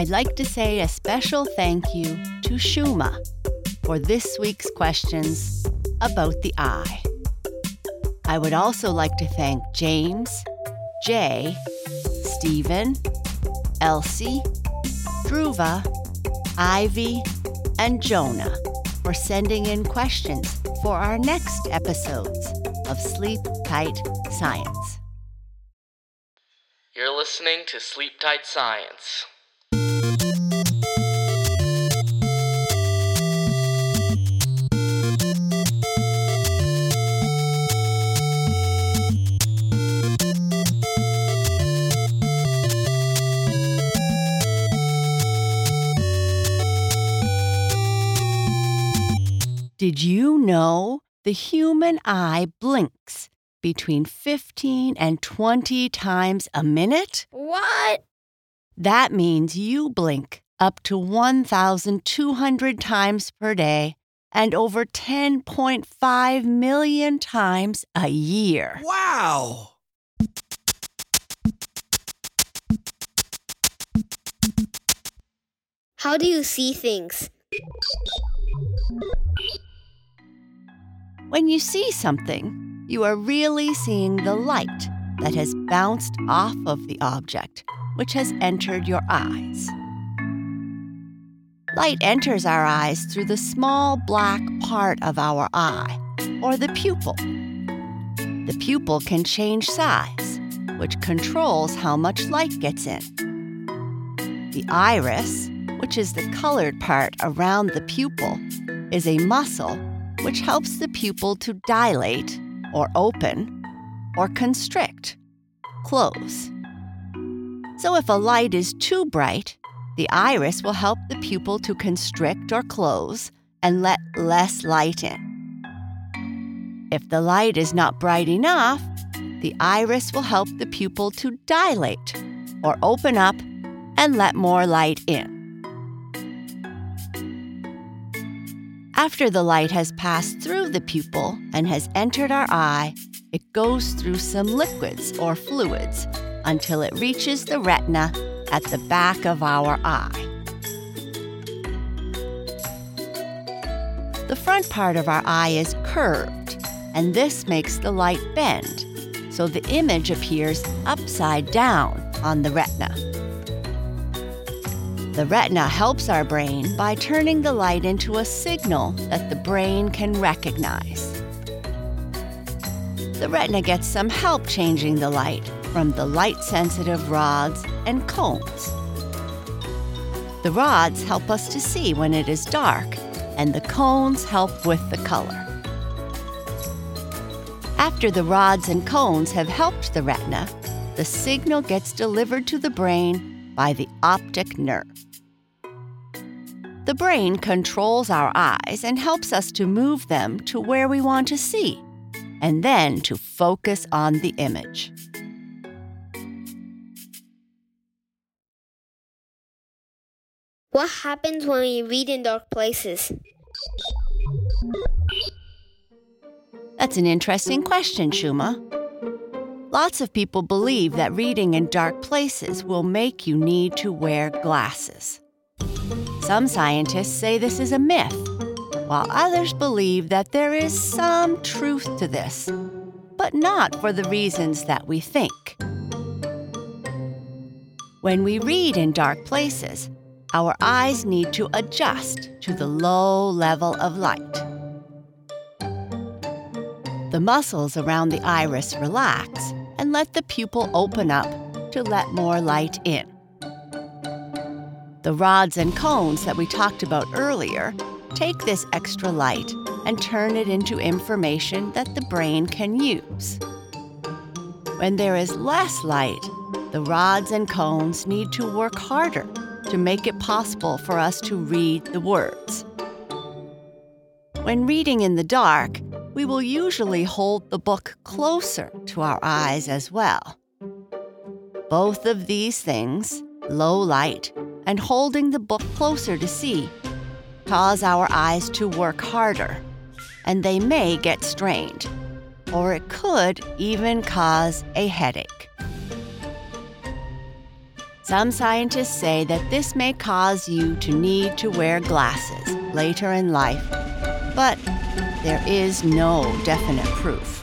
I'd like to say a special thank you to Shuma for this week's questions about the eye. I would also like to thank James, Jay, Stephen, Elsie, Dhruva, Ivy, and Jonah for sending in questions for our next episodes of Sleep Tight Science. You're listening to Sleep Tight Science. Did you know the human eye blinks between 15 and 20 times a minute? What? That means you blink up to 1,200 times per day and over 10.5 million times a year. Wow! How do you see things? When you see something, you are really seeing the light that has bounced off of the object, which has entered your eyes. Light enters our eyes through the small black part of our eye, or the pupil. The pupil can change size, which controls how much light gets in. The iris, which is the colored part around the pupil, is a muscle which helps the pupil to dilate or open or constrict, close. So if a light is too bright, the iris will help the pupil to constrict or close and let less light in. If the light is not bright enough, the iris will help the pupil to dilate or open up and let more light in. After the light has passed through the pupil and has entered our eye, it goes through some liquids or fluids until it reaches the retina at the back of our eye. The front part of our eye is curved, and this makes the light bend, so the image appears upside down on the retina. The retina helps our brain by turning the light into a signal that the brain can recognize. The retina gets some help changing the light from the light sensitive rods and cones. The rods help us to see when it is dark, and the cones help with the color. After the rods and cones have helped the retina, the signal gets delivered to the brain by the optic nerve. The brain controls our eyes and helps us to move them to where we want to see, and then to focus on the image. What happens when we read in dark places? That's an interesting question, Shuma. Lots of people believe that reading in dark places will make you need to wear glasses. Some scientists say this is a myth, while others believe that there is some truth to this, but not for the reasons that we think. When we read in dark places, our eyes need to adjust to the low level of light. The muscles around the iris relax and let the pupil open up to let more light in. The rods and cones that we talked about earlier take this extra light and turn it into information that the brain can use. When there is less light, the rods and cones need to work harder to make it possible for us to read the words. When reading in the dark, we will usually hold the book closer to our eyes as well. Both of these things, low light and holding the book closer to see, cause our eyes to work harder, and they may get strained, or it could even cause a headache. Some scientists say that this may cause you to need to wear glasses later in life, but there is no definite proof.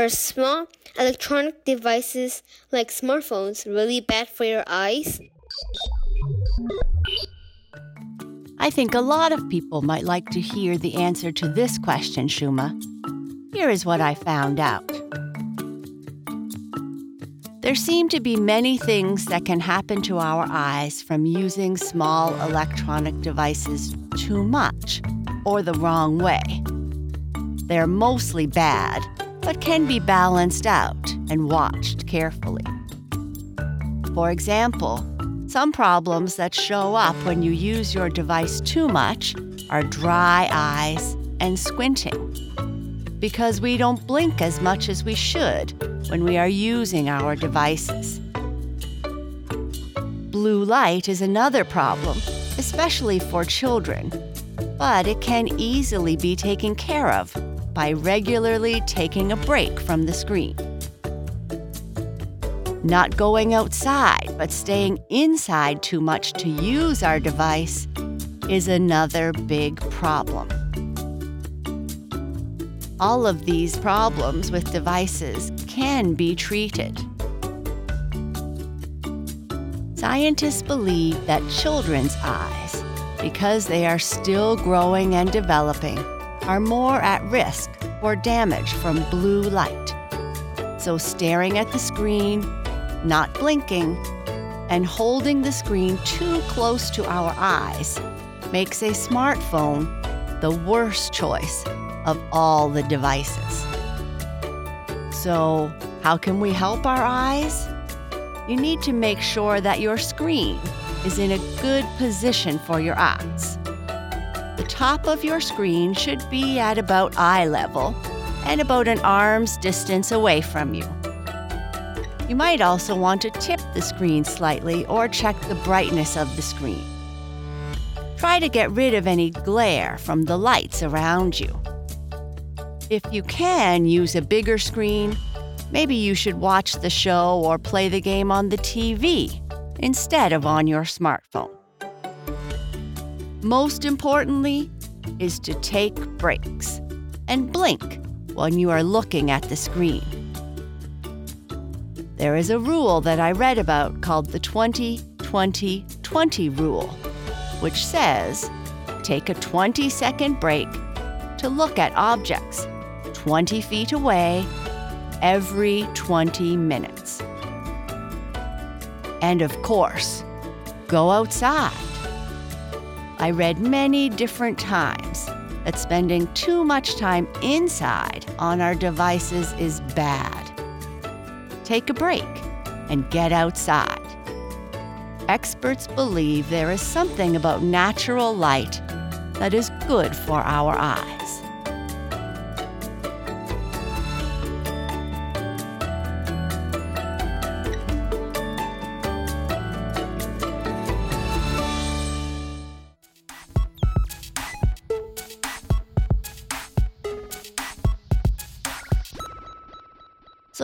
Are small electronic devices like smartphones really bad for your eyes? I think a lot of people might like to hear the answer to this question, Shuma. Here is what I found out. There seem to be many things that can happen to our eyes from using small electronic devices too much or the wrong way. They're mostly bad, but can be balanced out and watched carefully. For example, some problems that show up when you use your device too much are dry eyes and squinting. Because we don't blink as much as we should when we are using our devices. Blue light is another problem, especially for children, but it can easily be taken care of by regularly taking a break from the screen. Not going outside, but staying inside too much to use our device is another big problem. All of these problems with devices can be treated. Scientists believe that children's eyes, because they are still growing and developing, are more at risk for damage from blue light. So, staring at the screen, not blinking, and holding the screen too close to our eyes makes a smartphone the worst choice of all the devices. So, how can we help our eyes? You need to make sure that your screen is in a good position for your eyes top of your screen should be at about eye level and about an arm's distance away from you. You might also want to tip the screen slightly or check the brightness of the screen. Try to get rid of any glare from the lights around you. If you can use a bigger screen, maybe you should watch the show or play the game on the TV instead of on your smartphone. Most importantly, is to take breaks and blink when you are looking at the screen. There is a rule that I read about called the 20 20 20 rule, which says take a 20 second break to look at objects 20 feet away every 20 minutes. And of course, go outside I read many different times that spending too much time inside on our devices is bad. Take a break and get outside. Experts believe there is something about natural light that is good for our eyes.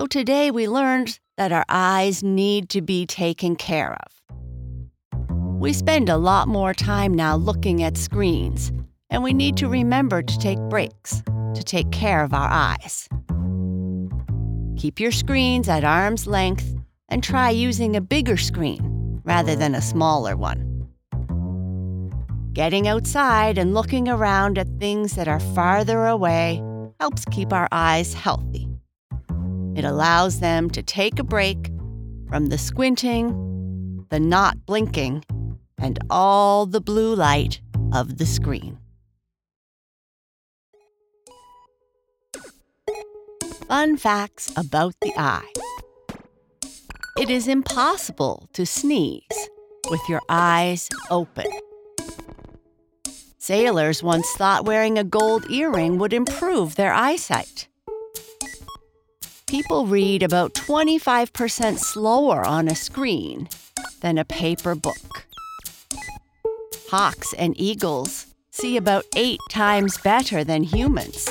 So today we learned that our eyes need to be taken care of. We spend a lot more time now looking at screens, and we need to remember to take breaks to take care of our eyes. Keep your screens at arm's length and try using a bigger screen rather than a smaller one. Getting outside and looking around at things that are farther away helps keep our eyes healthy. It allows them to take a break from the squinting, the not blinking, and all the blue light of the screen. Fun facts about the eye. It is impossible to sneeze with your eyes open. Sailors once thought wearing a gold earring would improve their eyesight. People read about 25% slower on a screen than a paper book. Hawks and eagles see about eight times better than humans.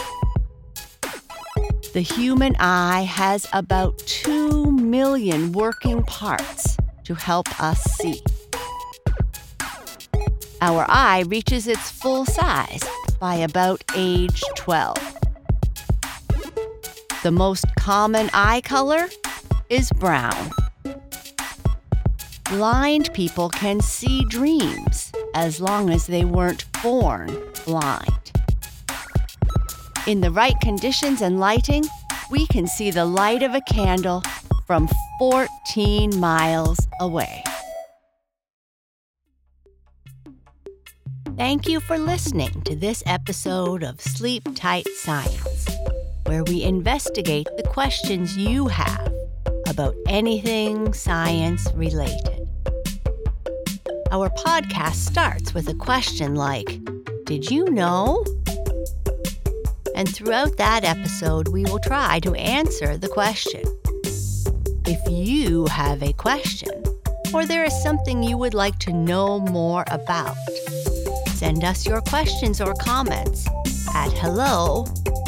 The human eye has about 2 million working parts to help us see. Our eye reaches its full size by about age 12. The most common eye color is brown. Blind people can see dreams as long as they weren't born blind. In the right conditions and lighting, we can see the light of a candle from 14 miles away. Thank you for listening to this episode of Sleep Tight Science, where we investigate the questions you have about anything science related. Our podcast starts with a question like Did you know? And throughout that episode, we will try to answer the question. If you have a question, or there is something you would like to know more about, send us your questions or comments at hello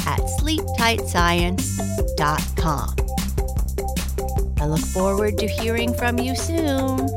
at sleeptightscience.com. I look forward to hearing from you soon.